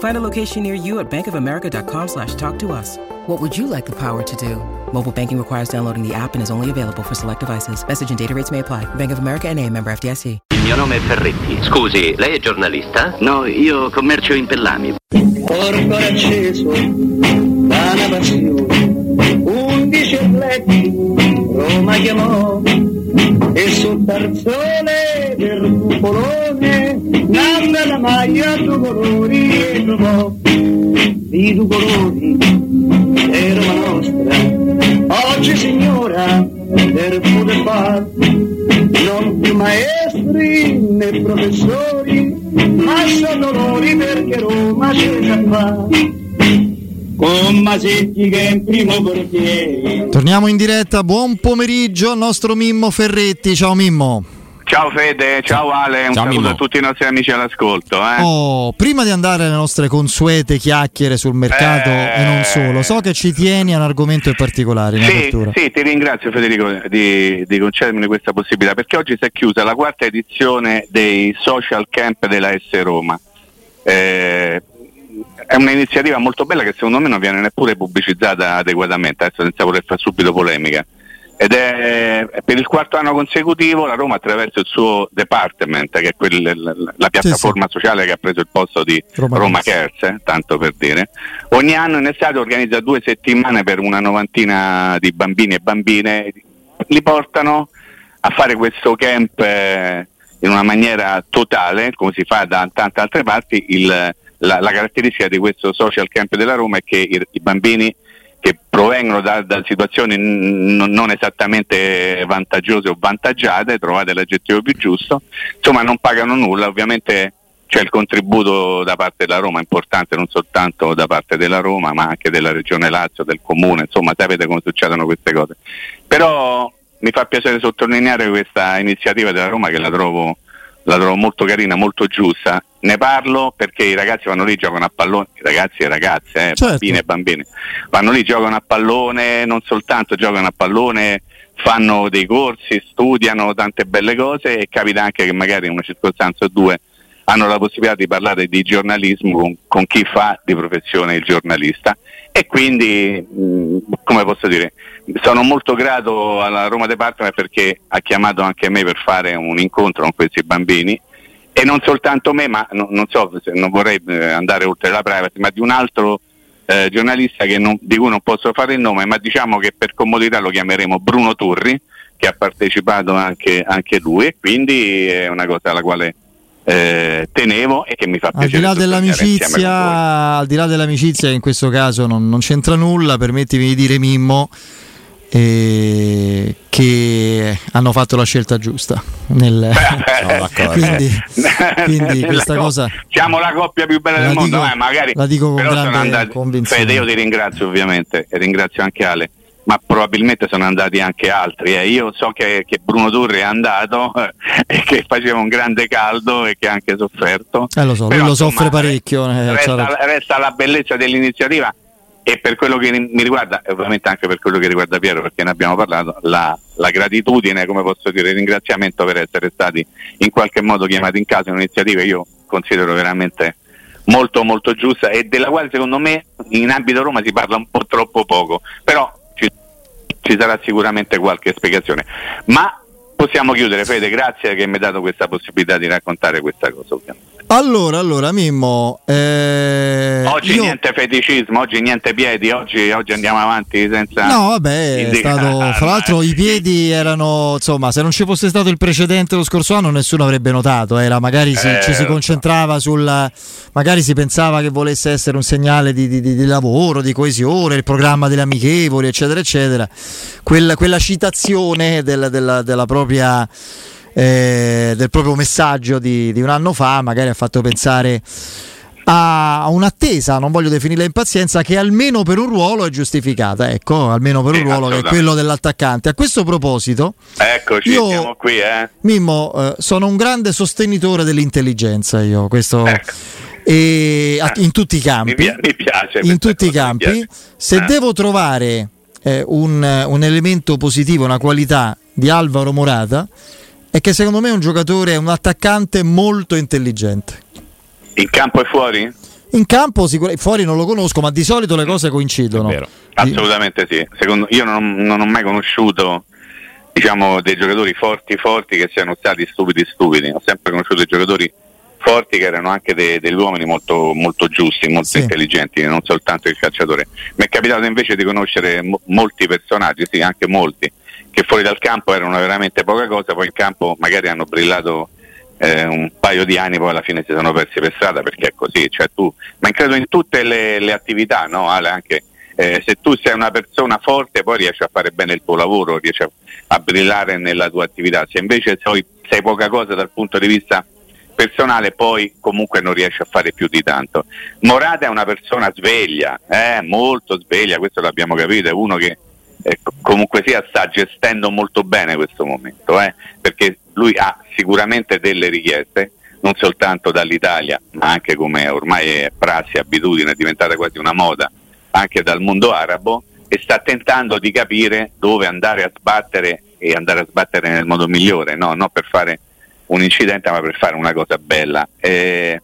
Find a location near you at bankofamerica.com slash talk to us. What would you like the power to do? Mobile banking requires downloading the app and is only available for select devices. Message and data rates may apply. Bank of America and a member FDIC. Il mio nome è Ferretti. Scusi, lei è giornalista? No, io commercio in pellami. Porto acceso da una passione, undici atleti Roma chiamò e sul tarzone del cupolone nanda la maglia due colori e trovò di due colori Roma nostra. Oggi signora per poter far non più maestri né professori ma sono loro perché Roma c'è già qua con Masetti che è in primo portiere Torniamo in diretta, buon pomeriggio al nostro Mimmo Ferretti. Ciao Mimmo. Ciao Fede, ciao Ale, un Ciao, saluto Mimmo. a tutti i nostri amici all'ascolto. Eh. Oh, prima di andare alle nostre consuete chiacchiere sul mercato Eh. e non solo, so che ci tieni a un argomento in particolare in Sì, apertura. sì, ti ringrazio Federico di, di concedermi questa possibilità perché oggi si è chiusa la quarta edizione dei social camp della S Roma. Eh, è un'iniziativa molto bella che secondo me non viene neppure pubblicizzata adeguatamente, adesso senza voler fare subito polemica. Ed è per il quarto anno consecutivo la Roma attraverso il suo department, che è quel- la, piattaforma sociale che ha preso il posto di Roma Roma, Cares. Cares, eh, tanto per dire, ogni anno in estate organizza due settimane per una novantina di bambini e bambine, li portano a fare questo camp eh, in una maniera totale, come si fa da tante altre parti. Il- la, la caratteristica di questo social camp della Roma è che i, i bambini che provengono da, da situazioni n- non- esattamente vantaggiose o vantaggiate, trovate l'aggettivo più giusto, insomma non pagano nulla, ovviamente c'è il contributo da parte della Roma importante, non soltanto da parte della Roma, ma anche della Regione Lazio, del Comune, insomma sapete come succedono queste cose. Però mi fa piacere sottolineare questa iniziativa della Roma che la trovo, la trovo molto carina, molto giusta. Ne parlo perché i ragazzi vanno lì, giocano a pallone, ragazzi e ragazze, eh, Certo. bambini e bambini, vanno lì, giocano a pallone, non soltanto giocano a pallone, fanno dei corsi, studiano tante belle cose e capita anche che magari in una circostanza o due hanno la possibilità di parlare di giornalismo con, con chi fa di professione il giornalista e quindi, mh, come posso dire, sono molto grato alla Roma Department perché ha chiamato anche me per fare un incontro con questi bambini. E non soltanto me, ma no- non so, non vorrei eh, andare oltre la privacy, ma di un altro eh, giornalista non- di cui non posso fare il nome, ma diciamo che per comodità lo chiameremo Bruno Turri, che ha partecipato anche, anche lui. E quindi è una cosa alla quale eh, tenevo e che mi fa Al piacere. di là dell'amicizia, al di là dell'amicizia in questo caso non, non c'entra nulla, permettimi di dire Mimmo eh, che hanno fatto la scelta giusta. Nel, quindi, quindi Nella questa co- cosa siamo la coppia più bella La del mondo, dico- eh, magari la dico con grande andati- convinzione. Fede, io ti ringrazio ovviamente e ringrazio anche Ale, ma probabilmente sono andati anche altri. eh. Io so che, che Bruno Turri è andato eh, e che faceva un grande caldo e che ha anche sofferto. Eh, lo so, Però, lo insomma, soffre parecchio. eh, resta, resta la bellezza dell'iniziativa e per quello che mi riguarda, e ovviamente anche per quello che riguarda Piero, perché ne abbiamo parlato, la, la gratitudine, come posso dire, il ringraziamento per essere stati in qualche modo chiamati in casa in un'iniziativa che io considero veramente molto molto giusta e della quale secondo me in ambito Roma si parla un po' troppo poco, però ci, sarà sicuramente qualche spiegazione. Ma possiamo chiudere, Fede, grazie che mi hai dato questa possibilità di raccontare questa cosa ovviamente. Allora, allora, Mimmo. Eh, oggi io... niente feticismo, oggi niente piedi, oggi, oggi, andiamo avanti senza. No, vabbè, è stato. Fra l'altro, i piedi erano. Insomma, se non ci fosse stato il precedente lo scorso anno, nessuno avrebbe notato. Era magari si, eh, ci si concentrava sul. Magari si pensava che volesse essere un segnale di, di, di lavoro, di coesione, il programma delle amichevoli, eccetera, eccetera. Quella, quella citazione del, della, della propria eh, del proprio messaggio di, di, un anno fa, magari ha fatto pensare a un'attesa, non voglio definirla impazienza, che almeno per un ruolo è giustificata, ecco, almeno per un ruolo che è quello dell'attaccante. A questo proposito, Eccoci, io, qui, eh. Mimmo, eh, sono un grande sostenitore dell'intelligenza, io, questo... Ecco. E, in tutti i campi, mi, mi piace in tutti i campi, se eh. devo trovare eh, un, un elemento positivo, una qualità di Alvaro Morata, è che secondo me è un giocatore, un attaccante molto intelligente. In campo e fuori? In campo sicur- fuori non lo conosco, ma di solito le cose coincidono. Assolutamente sì. Secondo, io non, non, ho mai conosciuto diciamo, dei giocatori forti forti che siano stati stupidi stupidi. Ho sempre conosciuto dei giocatori forti che erano anche de- degli uomini molto, molto giusti, molto sì. intelligenti, non soltanto il calciatore. Mi è capitato invece di conoscere mo- molti personaggi, sì, anche molti, che fuori dal campo erano veramente poca cosa, poi in campo magari hanno brillato eh, un paio di anni, poi alla fine si sono persi per strada perché è così, cioè tu, ma credo in tutte le, le attività, no Ale? Anche eh, se tu sei una persona forte poi riesci a fare bene il tuo lavoro, riesci a, a brillare nella tua attività, se invece sei, sei poca cosa dal punto di vista personale poi comunque non riesce a fare più di tanto. Morata è una persona sveglia, eh, molto sveglia, questo l'abbiamo capito, è uno che eh, comunque sia sta gestendo molto bene questo momento, eh, perché lui ha sicuramente delle richieste, non soltanto dall'Italia, ma anche come ormai è prassi, abitudine, è diventata quasi una moda, anche dal mondo arabo, e sta tentando di capire dove andare a sbattere e andare a sbattere nel modo migliore, no? non per fare un incidente ma per fare una cosa bella. Eh,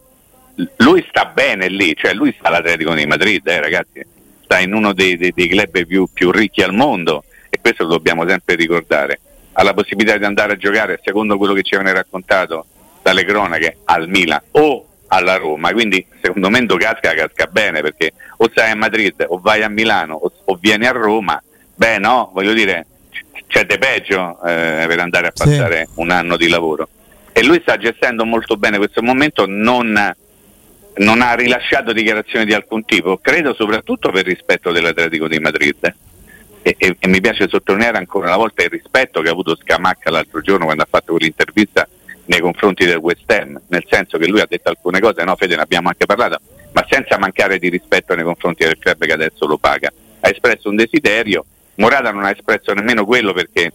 lui sta bene lì, cioè lui sta all'Atletico di Madrid, eh, ragazzi sta in uno dei, dei, dei club più, più, ricchi al mondo e questo lo dobbiamo sempre ricordare. Ha la possibilità di andare a giocare, secondo quello che ci avevano raccontato dalle cronache, al Milan o alla Roma, quindi secondo me casca casca bene perché o stai a Madrid o vai a Milano o, o vieni a Roma, beh no, voglio dire c'è de peggio eh, per andare a passare sì. un anno di lavoro e lui sta gestendo molto bene questo momento, non non ha rilasciato dichiarazioni di alcun tipo, credo soprattutto per rispetto dell'Atletico di Madrid. E, e, e, mi piace sottolineare ancora una volta il rispetto che ha avuto Scamacca l'altro giorno quando ha fatto quell'intervista nei confronti del West Ham, nel senso che lui ha detto alcune cose, no Fede ne abbiamo anche parlato, ma senza mancare di rispetto nei confronti del club che adesso lo paga. Ha espresso un desiderio, Morata non ha espresso nemmeno quello perché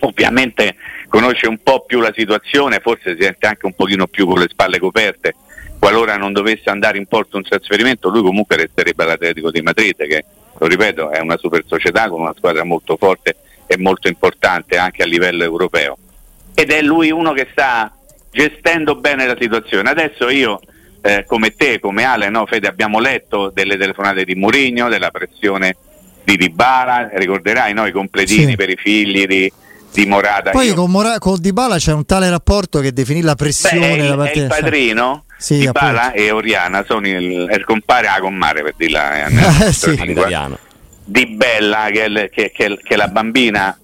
ovviamente conosce un po' più la situazione, forse si sente anche un pochino più con le spalle coperte qualora non dovesse andare in porto un trasferimento, lui comunque resterebbe all'Atletico di Madrid, che lo ripeto è una super società con una squadra molto forte e molto importante anche a livello europeo. Ed è lui uno che sta gestendo bene la situazione. Adesso io, eh, come te, come Ale, no, Fede, abbiamo letto delle telefonate di Mourinho, della pressione di Dybala, ricorderai no, i completini sì. per i figli di, di Morata. Poi io... con, Mora- con Dybala c'è un tale rapporto che definì la pressione Beh, da parte è il padrino sì, di Bala e Oriana sono il, il compare a commare per dirla eh, sì. all'italiano di Bella che, che, che, che la bambina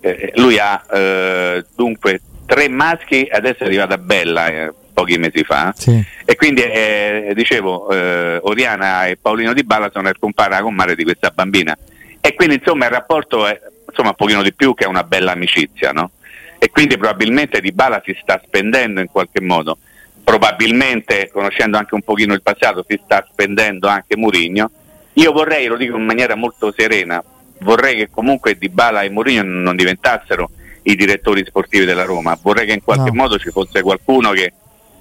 eh, lui ha eh, dunque tre maschi adesso è arrivata Bella eh, pochi mesi fa sì. e quindi eh, dicevo eh, Oriana e Paolino Di Bala sono il compare a commare di questa bambina e quindi insomma il rapporto è insomma un pochino di più che una bella amicizia no? e quindi probabilmente Di Bala si sta spendendo in qualche modo. Probabilmente conoscendo anche un pochino il passato si sta spendendo anche Murigno io vorrei, lo dico in maniera molto serena vorrei che comunque Di Bala e Mourinho non diventassero i direttori sportivi della Roma. Vorrei che in qualche no. modo ci fosse qualcuno che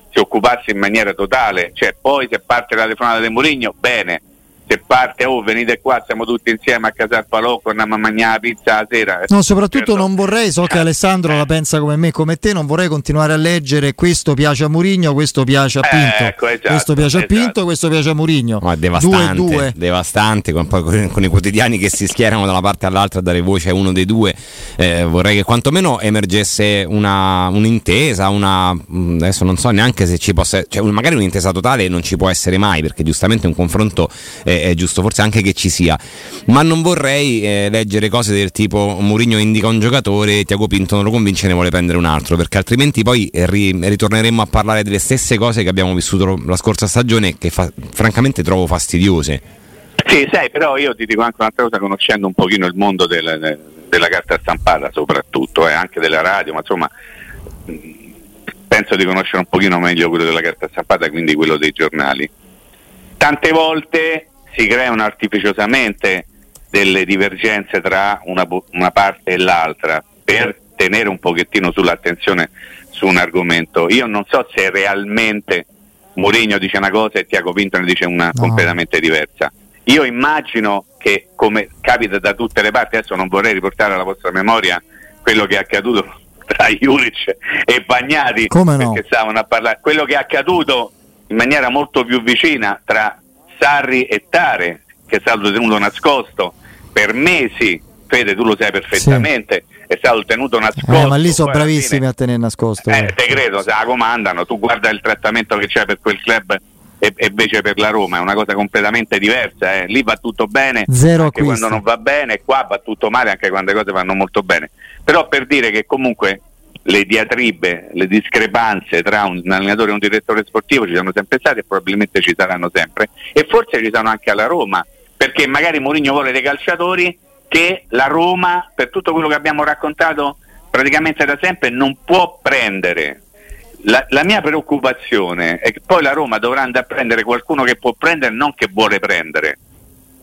si occupasse in maniera totale. Cioè poi se parte la telefonata di Mourinho bene se parte, oh venite qua, siamo tutti insieme a casa al Palocco, andiamo a mangiare la pizza la sera. No, soprattutto certo. non vorrei, so che Alessandro la pensa come me, come te, non vorrei continuare a leggere questo piace a Murigno, questo piace a eh, Pinto, eh, ecco, esatto, questo piace esatto. a Pinto, questo piace a Murigno. Ma è devastante, due, due. devastante con, con, con, i quotidiani che si schierano da una parte all'altra a dare voce a uno dei due. Eh, vorrei che quantomeno emergesse una, un'intesa, una, mm, adesso non so neanche se ci possa, cioè magari un'intesa totale non ci può essere mai, perché giustamente un confronto... Eh, è giusto forse anche che ci sia, ma non vorrei eh, leggere cose del tipo Mourinho indica un giocatore, Tiago Pinto non lo convince e ne vuole prendere un altro, perché altrimenti poi ri- ritorneremmo a parlare delle stesse cose che abbiamo vissuto la scorsa stagione che fa- francamente trovo fastidiose. Sì, sai, però io ti dico anche un'altra cosa, conoscendo un pochino il mondo del, della carta stampata soprattutto, e eh, anche della radio, ma insomma penso di conoscere un pochino meglio quello della carta stampata, quindi quello dei giornali. Tante volte si creano artificiosamente delle divergenze tra una, una parte e l'altra per tenere un pochettino sull'attenzione su un argomento. Io non so se realmente Mourinho dice una cosa e Tiago Pinto ne dice una no. completamente diversa. Io immagino che, come capita da tutte le parti, adesso non vorrei riportare alla vostra memoria quello che è accaduto tra Juric e Bagnati, come no? perché stavano a parlare, quello che è accaduto in maniera molto più vicina tra Sarri e Tare, che è stato tenuto nascosto per mesi, Fede tu lo sai perfettamente, sì. è stato tenuto nascosto. Eh, ma lì sono bravissimi a tenere nascosto. Eh, te credo, se la comandano, tu guarda il trattamento che c'è per quel club e, invece per la Roma è una cosa completamente diversa, eh. lì va tutto bene Zero anche acquisto. quando non va bene, qua va tutto male anche quando le cose vanno molto bene. Però per dire che comunque le diatribe, le discrepanze tra un allenatore e un direttore sportivo ci sono sempre state e probabilmente ci saranno sempre e forse ci sono anche alla Roma perché magari Mourinho vuole dei calciatori che la Roma per tutto quello che abbiamo raccontato praticamente da sempre non può prendere la, la, mia preoccupazione è che poi la Roma dovrà andare a prendere qualcuno che può prendere non che vuole prendere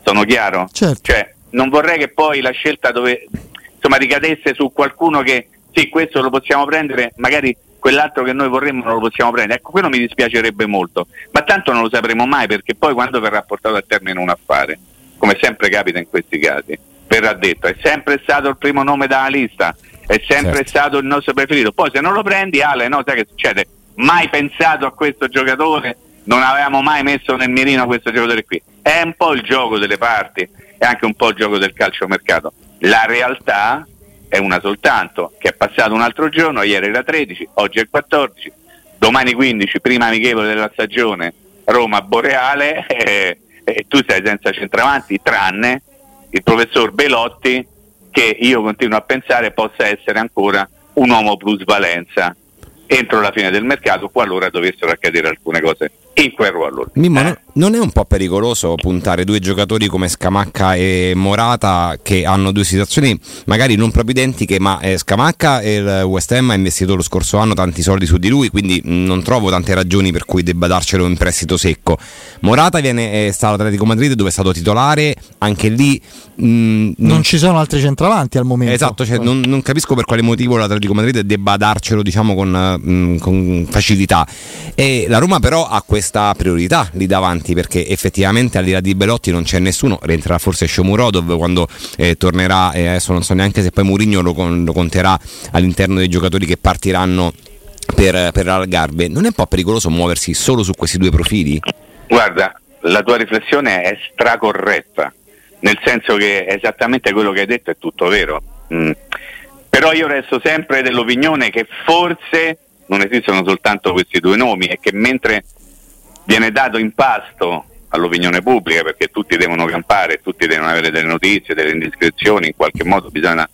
sono chiaro? Certo. Cioè, non vorrei che poi la scelta dove, insomma, ricadesse su qualcuno che sì, questo lo possiamo prendere, magari quell'altro che noi vorremmo non lo possiamo prendere. Ecco, quello mi dispiacerebbe molto, ma tanto non lo sapremo mai perché poi quando verrà portato a termine un affare, come sempre capita in questi casi, verrà detto è sempre stato il primo nome dalla lista, è sempre certo. stato il nostro preferito. Poi se non lo prendi, Ale, no, sai che succede? Mai pensato a questo giocatore, non avevamo mai messo nel mirino questo giocatore qui. È un po' il gioco delle parti, è anche un po' il gioco del calciomercato. La realtà è una soltanto, che è passato un altro giorno, ieri era 13, oggi è 14, domani 15, prima amichevole della stagione, Roma Boreale, e, e tu sei senza centravanti, tranne il professor Belotti, che io continuo a pensare possa essere ancora un uomo plusvalenza entro la fine del mercato, qualora dovessero accadere alcune cose in quel ruolo. Mimmo, eh. non è un po' pericoloso puntare due giocatori come Scamacca e Morata che hanno due situazioni magari non proprio identiche, ma eh, Scamacca e il West Ham ha investito lo scorso anno tanti soldi su di lui, quindi non trovo tante ragioni per cui debba darcelo in prestito secco. Morata viene, è stato all'Atletico Madrid dove è stato titolare, anche lì mh, non, non, ci sono altri centravanti al momento. Esatto, cioè, non, non, capisco per quale motivo l'Atletico Madrid debba darcelo diciamo, con, mh, con facilità. E la Roma però ha questo questa priorità lì davanti perché effettivamente al di là di Belotti non c'è nessuno, rientrerà forse Shomurodov quando eh, tornerà e adesso non so neanche se poi Mourinho lo, lo conterà all'interno dei giocatori che partiranno per, per Algarve. Non è un po' pericoloso muoversi solo su questi due profili? Guarda, la tua riflessione è stracorretta, nel senso che esattamente quello che hai detto è tutto vero. Mm. Però io resto sempre dell'opinione che forse non esistono soltanto questi due nomi e che mentre viene dato in pasto all'opinione pubblica perché tutti devono campare, tutti devono avere delle notizie, delle indiscrezioni, in qualche modo bisogna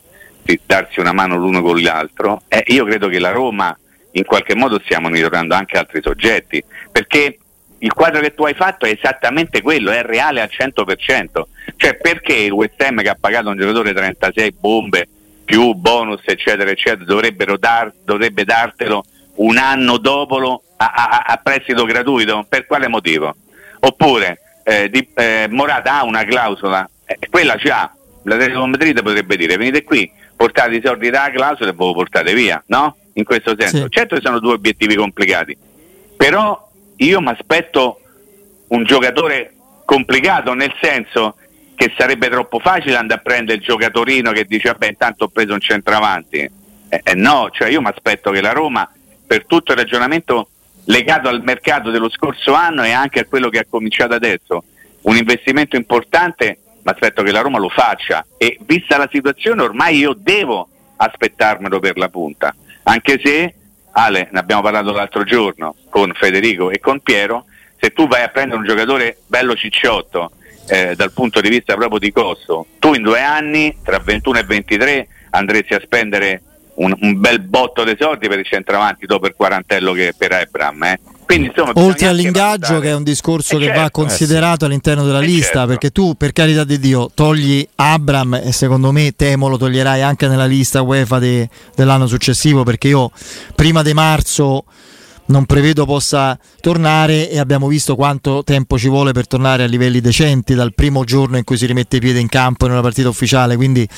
darsi una mano l'uno con l'altro. Eh, io credo che la Roma in qualche modo stia monitorando anche altri soggetti, perché il quadro che tu hai fatto è esattamente quello, è reale al 100%. Cioè perché il West Ham che ha pagato un giocatore 36 bombe più bonus eccetera eccetera dar, dovrebbe dartelo un anno dopo a, a, a prestito gratuito? Per quale motivo? Oppure eh, di, eh, Morata ha una clausola, eh, quella c'ha, l'Atletico Madrid potrebbe dire venite qui, portate i soldi dalla clausola e voi portate via, no? In questo senso. Sì. Certo che sono due obiettivi complicati, però io mi aspetto un giocatore complicato nel senso che sarebbe troppo facile andare a prendere il giocatorino che dice vabbè intanto ho preso un centravanti. Eh, eh no, cioè io mi aspetto che la Roma per tutto il ragionamento legato al mercato dello scorso anno e anche a quello che ha cominciato adesso, un investimento importante, mi aspetto che la Roma lo faccia. E vista la situazione ormai io devo aspettarmelo per la punta, anche se Ale, ne abbiamo parlato l'altro giorno con Federico e con Piero, se tu vai a prendere un giocatore bello cicciotto eh, dal punto di vista proprio di costo, tu in due anni, tra 21 e 23, andresti a spendere un, un bel botto dei soldi per il centravanti dopo il quarantello che per Ebram. Eh. Quindi, insomma, Oltre all'ingaggio, che è un discorso eh che certo, va considerato eh sì. all'interno della eh lista, certo. perché tu, per carità di Dio, togli Abram e secondo me temo lo toglierai anche nella lista UEFA de, dell'anno successivo, perché io prima di marzo non prevedo possa tornare e abbiamo visto quanto tempo ci vuole per tornare a livelli decenti dal primo giorno in cui si rimette piede in campo in una partita ufficiale. Quindi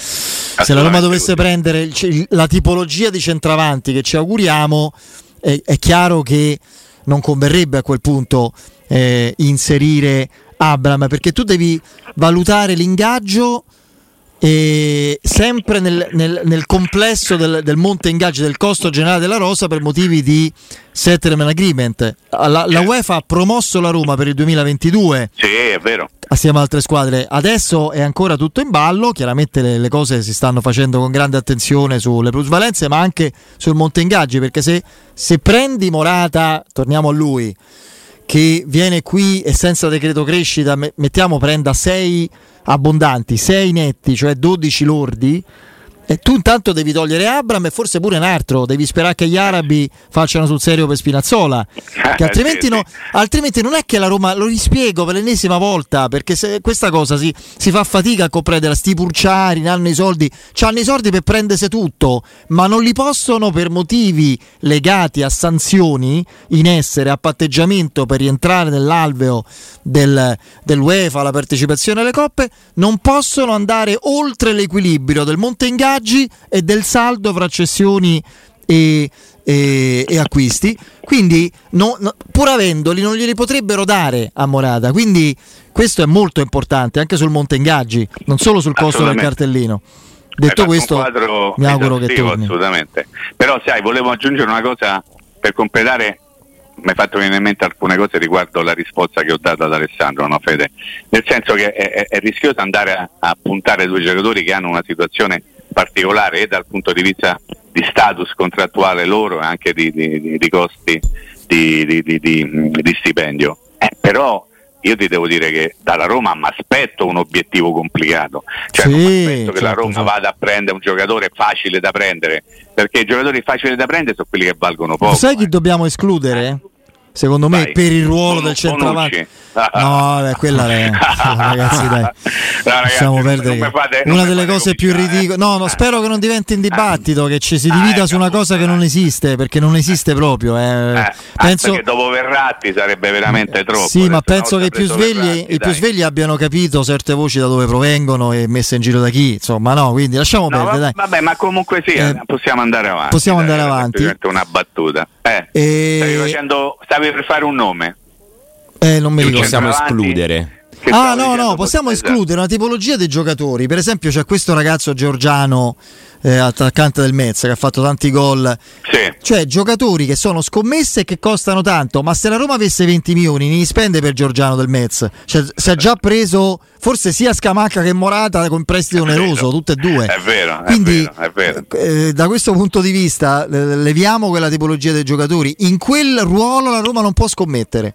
se la Roma dovesse prendere la tipologia di centravanti che ci auguriamo, è, è chiaro che non converrebbe a quel punto eh, inserire Abram perché tu devi valutare l'ingaggio e sempre nel, nel, nel complesso del, del, monte ingaggi del costo generale della rosa per motivi di settlement agreement. La, la, UEFA ha promosso la Roma per il 2022. Sì, è vero. Assieme ad altre squadre. Adesso è ancora tutto in ballo. Chiaramente le, le cose si stanno facendo con grande attenzione sulle plusvalenze, ma anche sul monte ingaggi. Perché se, se prendi Morata, torniamo a lui, che viene qui e senza decreto crescita, mettiamo prenda 6 abbondanti, 6 netti, cioè 12 lordi, e tu intanto devi togliere Abram e forse pure un altro, devi sperare che gli arabi facciano sul serio per Spinazzola, che altrimenti, no, altrimenti non è che la Roma, lo rispiego per l'ennesima volta, perché questa cosa si, si fa fatica a comprendere, sti purciari, hanno i soldi, hanno i soldi per prendersi tutto, ma non li possono per motivi legati a sanzioni in essere, a patteggiamento per rientrare nell'alveo del, dell'UEFA, la partecipazione alle coppe, non possono andare oltre l'equilibrio del monte ingaggi ingaggi e del saldo fra cessioni e, e, e acquisti. Quindi, no, no, pur avendoli, non glieli potrebbero dare a Morata. Quindi, questo è molto importante anche sul monte ingaggi, non solo sul costo del cartellino. Detto questo, mi auguro che torni. Assolutamente. Però, sai, volevo aggiungere una cosa per completare mi hai fatto venire in mente alcune cose riguardo la risposta che ho dato ad Alessandro, no, Fede? Nel senso che è, è, è rischioso andare a, a, puntare due giocatori che hanno una situazione particolare e dal punto di vista di status contrattuale loro e anche di, di, di costi di, di stipendio. Eh, però io ti devo dire che dalla Roma mi aspetto un obiettivo complicato, cioè sì, non mi aspetto che certo, la Roma certo. vada a prendere un giocatore facile da prendere, perché i giocatori facili da prendere sono quelli che valgono poco. Sai chi eh. dobbiamo escludere? Eh secondo me Vai. per il ruolo del centravanti no beh, quella è ragazzi dai. No, lasciamo perdere fate, una delle cose più ridicole no, no spero che non diventi un dibattito che ci si ah, divida ah, su una cosa che non esiste perché non esiste proprio eh. Eh, penso che dopo Verratti sarebbe veramente troppo sì ma penso che i più, svegli, Verratti, i più svegli abbiano capito certe voci da dove provengono e messe in giro da chi insomma no? Quindi lasciamo no, perdere dai. vabbè ma comunque sì eh, possiamo andare avanti possiamo dai, andare avanti. una battuta eh, e... stavi, facendo, stavi per fare un nome eh, non mi ricordo. Possiamo escludere. Ah no no, possiamo escludere una tipologia dei giocatori. Per esempio c'è questo ragazzo georgiano, eh, attaccante del Metz, che ha fatto tanti gol. Sì. Cioè giocatori che sono scommesse e che costano tanto, ma se la Roma avesse 20 milioni ne spende per Giorgiano del Metz. Cioè, si è già preso forse sia Scamacca che Morata con prestito oneroso, tutte e due. È vero, Quindi, è vero, è vero. Eh, da questo punto di vista leviamo quella tipologia dei giocatori. In quel ruolo la Roma non può scommettere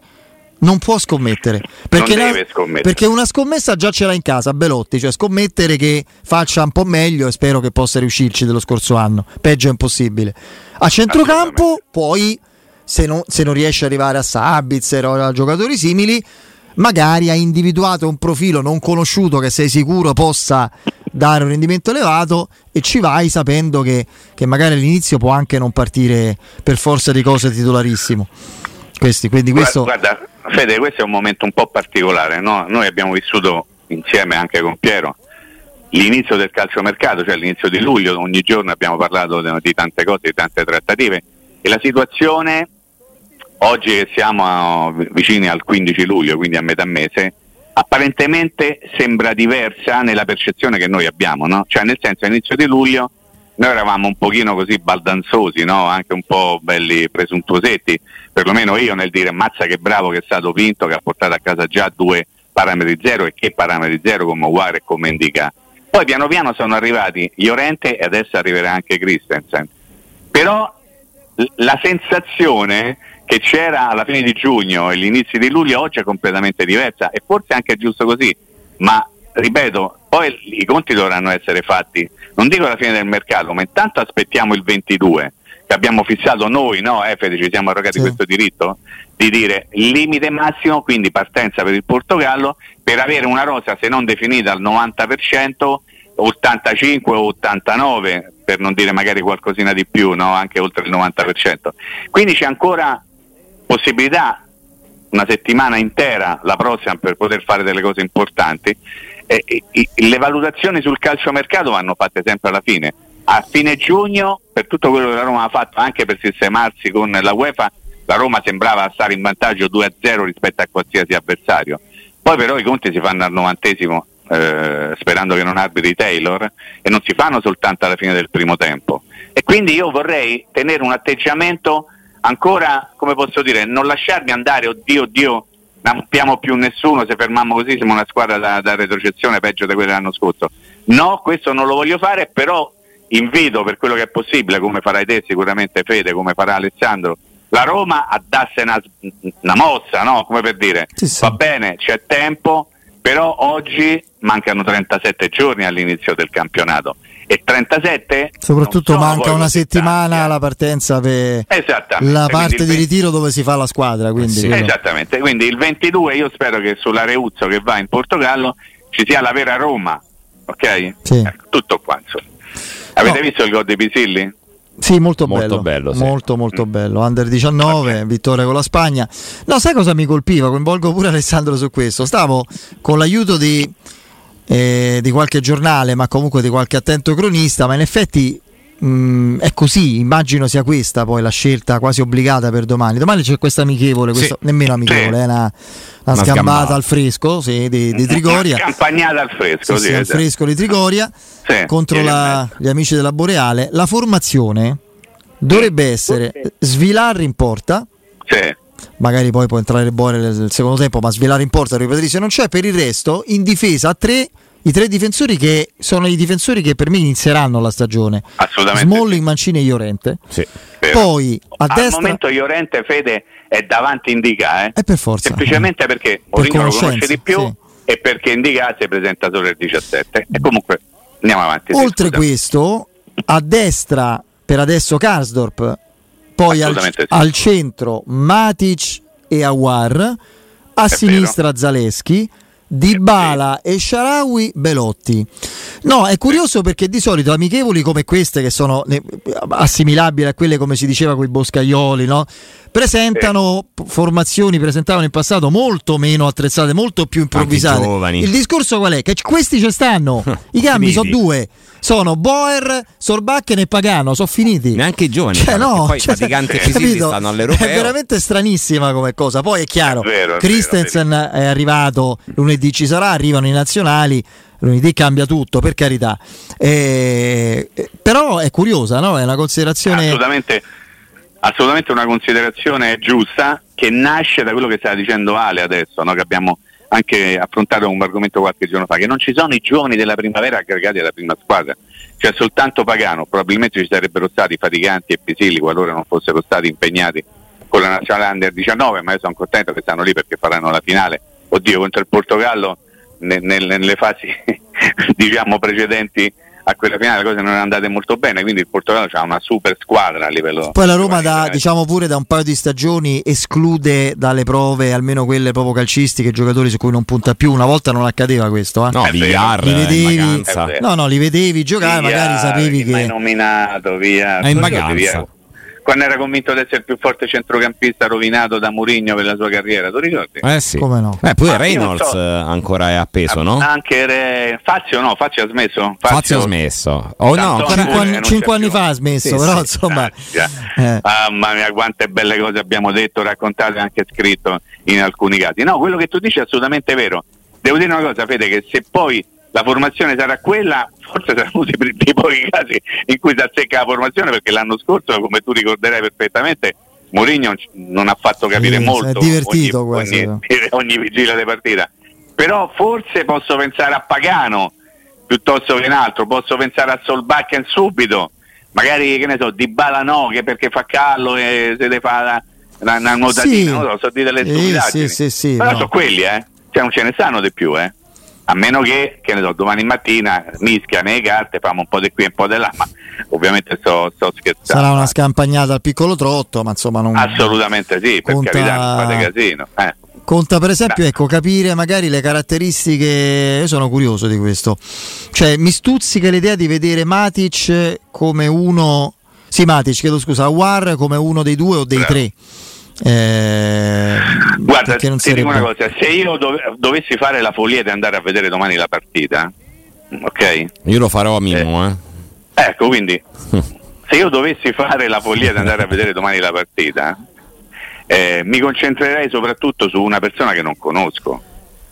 non può scommettere. Perché, una, scommettere. perché, una, scommessa già ce l'ha in casa Belotti cioè scommettere che faccia un po' meglio e spero che possa riuscirci dello scorso anno. Peggio è impossibile. A centrocampo poi se non, se non riesce ad arrivare a Sabitzer o a giocatori simili magari ha individuato un profilo non conosciuto che sei sicuro possa dare un rendimento elevato e ci vai sapendo che, che magari all'inizio può anche non partire per forza di cose titolarissimo. Questi, quindi questo... guarda, Fede, questo è un momento un po' particolare, no? Noi abbiamo vissuto insieme anche con Piero l'inizio del calciomercato, cioè l'inizio di luglio, ogni giorno abbiamo parlato di tante cose, di tante trattative e la situazione oggi che siamo vicini al 15 luglio, quindi a metà mese, apparentemente sembra diversa nella percezione che noi abbiamo, no? Cioè nel senso all'inizio di luglio noi eravamo un pochino così baldanzosi, no? anche un po' belli presuntuosetti, perlomeno io nel dire mazza che bravo che è stato vinto, che ha portato a casa già due parametri zero e che parametri zero come Uguare e come Indica. Poi piano piano sono arrivati Llorente e adesso arriverà anche Christensen. Però la sensazione che c'era alla fine di giugno e gli di luglio oggi è completamente diversa e forse anche giusto così, ma ripeto, poi i conti dovranno essere fatti, non dico alla fine del mercato, ma intanto aspettiamo il 22 che abbiamo fissato noi, no Efede, ci siamo arrogati sì. questo diritto di dire limite massimo, quindi partenza per il Portogallo, per avere una rosa se non definita al 90%, 85 o 89, per non dire magari qualcosina di più, no? anche oltre il 90%. Quindi c'è ancora possibilità una settimana intera la prossima per poter fare delle cose importanti. E, e, le valutazioni sul calciomercato vanno fatte sempre alla fine. A fine giugno, per tutto quello che la Roma ha fatto, anche per sistemarsi con la UEFA, la Roma sembrava stare in vantaggio 2-0 rispetto a qualsiasi avversario. Poi però i conti si fanno al novantesimo, eh, sperando che non arbitri Taylor, e non si fanno soltanto alla fine del primo tempo. E quindi io vorrei tenere un atteggiamento ancora, come posso dire, non lasciarmi andare, oddio, oddio, non abbiamo più nessuno, se fermiamo così siamo una squadra da, da retrocessione peggio di quella dell'anno scorso. No, questo non lo voglio fare, però invito per quello che è possibile, come farai te sicuramente Fede, come farà Alessandro, la Roma a darsi una, una mossa, no? come per dire, sì, sì. va bene, c'è tempo, però oggi mancano 37 giorni all'inizio del campionato e 37 soprattutto manca una settimana alla partenza per la parte di ritiro dove si fa la squadra quindi sì. esattamente quindi il 22 io spero che sulla Reuzzo che va in Portogallo ci sia la vera Roma ok? Sì. Tutto qua insomma. Avete no. visto il gol di Pisilli? Sì, molto, molto bello, bello sì. molto molto mm. bello. Under 19, okay. vittoria con la Spagna. No, sai cosa mi colpiva? Coinvolgo pure Alessandro su questo. Stavo con l'aiuto di eh, di qualche giornale, ma comunque di qualche attento cronista, ma in effetti mm, è così, immagino sia questa poi la scelta quasi obbligata per domani. Domani c'è questa amichevole, sì. questa, nemmeno amichevole, sì. è una, una, una scambata al fresco sì, di, di, Trigoria. Campagnata al fresco, sì, al fresco di Trigoria contro la, gli amici della Boreale. La formazione dovrebbe essere Svilar in porta. Sì magari poi può entrare Bore nel secondo tempo, ma svelare in porta se non c'è. Per il resto, in difesa a tre i tre difensori che sono i difensori che per me inizieranno la stagione. Assolutamente. Smalling, Mancini e Iorente. Sì. Poi a Al destra... momento Iorente Fede è davanti Indica, eh? È per forza. Semplicemente eh. perché Mourinho lo conosce di più sì. e perché Indica si presenta solo il 17. E comunque andiamo avanti. Oltre questo, a destra per adesso Karsdorp poi al, sì. al, centro Matic e Awar, a È sinistra vero. Zaleschi, Dybala e Sharawi Belotti. No, è curioso perché di solito amichevoli come queste, che sono assimilabili a quelle come si diceva con i boscaioli, no? presentano formazioni, presentavano in passato molto meno attrezzate, molto più improvvisate. Il discorso qual è? Che questi ci stanno, i cambi sono due. Sono Boer, Sorbakken e Pagano, sono finiti. Neanche i giovani. Cioè, no, poi cioè, Faticante e stanno all'Europeo. È veramente stranissima come cosa. Poi è chiaro, è vero, è Christensen vero, è arrivato, lunedì ci sarà, arrivano i nazionali lunedì cambia tutto, per carità. Eh, però è curiosa, no? È una considerazione. Assolutamente, assolutamente una considerazione giusta che nasce da quello che stava dicendo Ale adesso, no? che abbiamo anche affrontato un argomento qualche giorno fa, che non ci sono i giovani della primavera aggregati alla prima squadra, c'è soltanto Pagano, probabilmente ci sarebbero stati Faticanti e Pisilli qualora non fossero stati impegnati con la nazionale under 19, ma io sono contento che stanno lì perché faranno la finale. Oddio, contro il Portogallo nelle fasi diciamo precedenti a quella finale le cose non erano andate molto bene, quindi il Portogallo ha una super squadra a livello. Poi la Roma da, diciamo pure da un paio di stagioni esclude dalle prove, almeno quelle proprio calcistiche, giocatori su cui non punta più. Una volta non accadeva questo, eh? No, Villar, li vedevi, no, no, li vedevi giocare, magari sapevi che. Hai nominato via. È in vacanza quando era convinto di essere il più forte centrocampista rovinato da Mourinho per la sua carriera, tu ricordi? Eh sì. Come no? Eh, pure ah, Reynolds so. ancora è appeso, no? Anche Re... Fazio no, Fazio ha smesso. Fazio, Fazio ha smesso. Oh no, cinque, cinque anni fa ha smesso, sì, però sì. insomma... Eh. Mamma mia, quante belle cose abbiamo detto, raccontate e anche scritto in alcuni casi. No, quello che tu dici è assolutamente vero devo dire una cosa, Fede, che se poi la formazione sarà quella, forse saranno uno dei pochi casi in cui si azzecca la formazione, perché l'anno scorso, come tu ricorderai perfettamente, Mourinho non ha fatto capire Sì, molto è divertito ogni, questo. ogni, ogni vigilia di partita. Però forse posso pensare a Pagano piuttosto che in altro, posso pensare a Solbakken subito, magari che ne so, Di Bala no, che perché fa callo e se ne fa una, una nuotatina, Sì. non lo so, so dire delle Sì, stupidaggini. sì, sì, sì, Però no. sono quelli, eh. Cioè non ce ne stanno di più, eh. A meno che, che ne so, domani mattina mischia nelle carte, famo un po' di qui e un po' di là, ma ovviamente sto, sto scherzando. Sarà una scampagnata al piccolo trotto, ma insomma non Assolutamente sì, per Conta- carità, non fate casino. Eh. conta per esempio ecco, capire magari le caratteristiche. Io sono curioso di questo. Cioè, mi stuzzica l'idea di vedere Matic come uno. Sì, Matic, chiedo scusa, War come uno dei due o dei Bravo. tre. Eh, Guarda, ti dico sarebbe. una cosa, se io dove- dovessi fare la follia di andare a vedere domani la partita, ok? Io lo farò a Mimmo, eh. Ecco, quindi se io dovessi fare la follia di andare a vedere domani la partita, eh, mi concentrerei soprattutto su una persona che non conosco,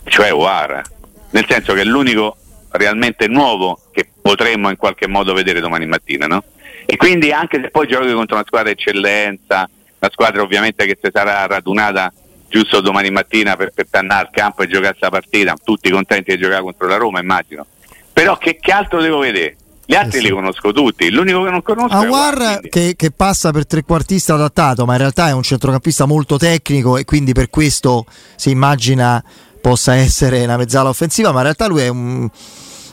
cioè Oara, nel senso che è l'unico realmente nuovo che potremmo in qualche modo vedere domani mattina, no? E quindi anche se poi giochi contro una squadra eccellenza, una squadra ovviamente che si sarà radunata giusto domani mattina per, per tornare al campo e giocare questa partita, tutti contenti di giocare contro la Roma, immagino. Però che, che altro devo vedere? Gli altri Eh sì. li conosco tutti, l'unico che non conosco è Awar Aouar, quindi- che, che passa per trequartista adattato, ma in realtà è un centrocampista molto tecnico e quindi per questo si immagina possa essere una mezzala offensiva, ma in realtà lui è un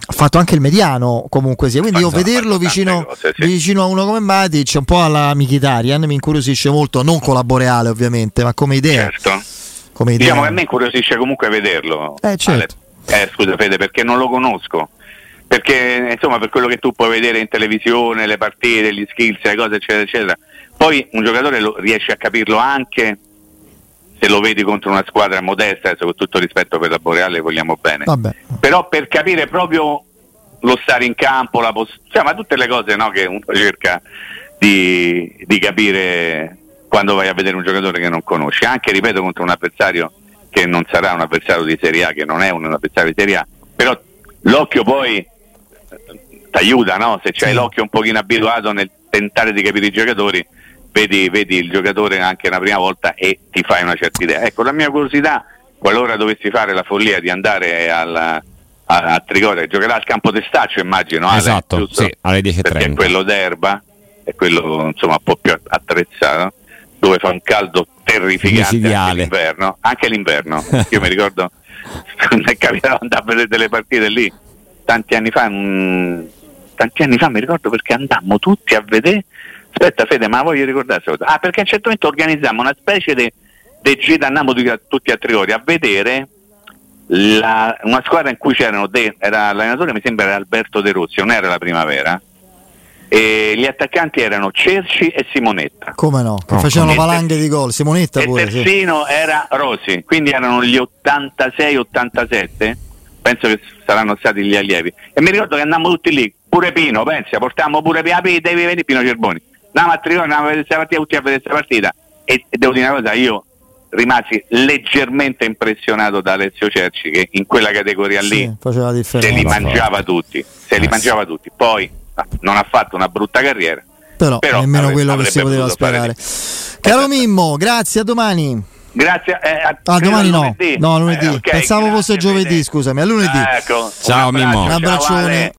ha fatto anche il mediano comunque sia, quindi io vederlo vicino, cose, sì. vicino a uno come Matic un po' alla Mkhitaryan mi incuriosisce molto, non con la Boreale ovviamente, ma come idea. Certo. Come idea. Diciamo che a me incuriosisce comunque vederlo. Eh, certo. Eh, scusa Fede, perché non lo conosco. Perché insomma, per quello che tu puoi vedere in televisione, le partite, gli skills, le cose, eccetera, eccetera. Poi un giocatore lo, riesce a capirlo anche se lo vedi contro una squadra modesta, adesso con tutto rispetto per la Boreale vogliamo bene. Vabbè. Però per capire proprio lo stare in campo, la poss- cioè, ma tutte le cose no, che uno cerca di, di capire quando vai a vedere un giocatore che non conosci, anche ripeto contro un avversario che non sarà un avversario di Serie A, che non è un avversario di Serie A, però l'occhio poi ti aiuta, no? se c'hai l'occhio un pochino abituato nel tentare di capire i giocatori, vedi, vedi il giocatore anche una prima volta e ti fai una certa idea. Ecco, la mia curiosità, qualora dovessi fare la follia di andare alla, a, a Trigoria, giocherà al campo testaccio immagino, Ale, Esatto, giusto? sì, alle 10.30. Perché è quello d'erba, è quello insomma un po' più attrezzato, dove fa un caldo terrificante anche Micidiale. l'inverno, anche l'inverno. Io mi ricordo quando è capitato andare a vedere delle partite lì tanti anni fa, mm, tanti anni fa mi ricordo perché andammo tutti a vedere. Aspetta Fede, ma la voglio ricordare questa cosa. Ah, perché a un certo momento organizzammo una specie di de gita, andammo tutti a- tutti a vedere la- una squadra in cui c'erano de- era l'allenatore mi sembra era Alberto De Rossi, non era la primavera. E gli attaccanti erano Cerci e Simonetta. Come no? Che No, facevano valanghe di gol, Simonetta E pure. sì. terzino era Rossi, quindi erano gli 86-87, penso che saranno stati gli allievi. E mi ricordo che andammo tutti lì, pure Pino, pensa, portammo pure Pino, Pino, devi venire Pino Cerboni. Andavamo a Trigoria, andavamo a vedere questa partita, tutti a vedere questa partita. E, e devo dire una cosa, io rimasi leggermente impressionato da Alessio Cerci che in quella categoria lì Sì, faceva la se differenza. li va mangiava tutti, se li Eh, mangiava tutti. Poi ah, non ha fatto una brutta carriera. però, Però nemmeno avrebbe- quello che si avrebbe poteva sperare. Caro Mimmo, grazie, a domani. Grazie. eh, a- Ah, domani no, lunedì. no, lunedì. Eh, ok, Pensavo grazie, fosse giovedì, scusami, a lunedì. Ecco, Ciao, Mimmo. Un ciao, abbraccione.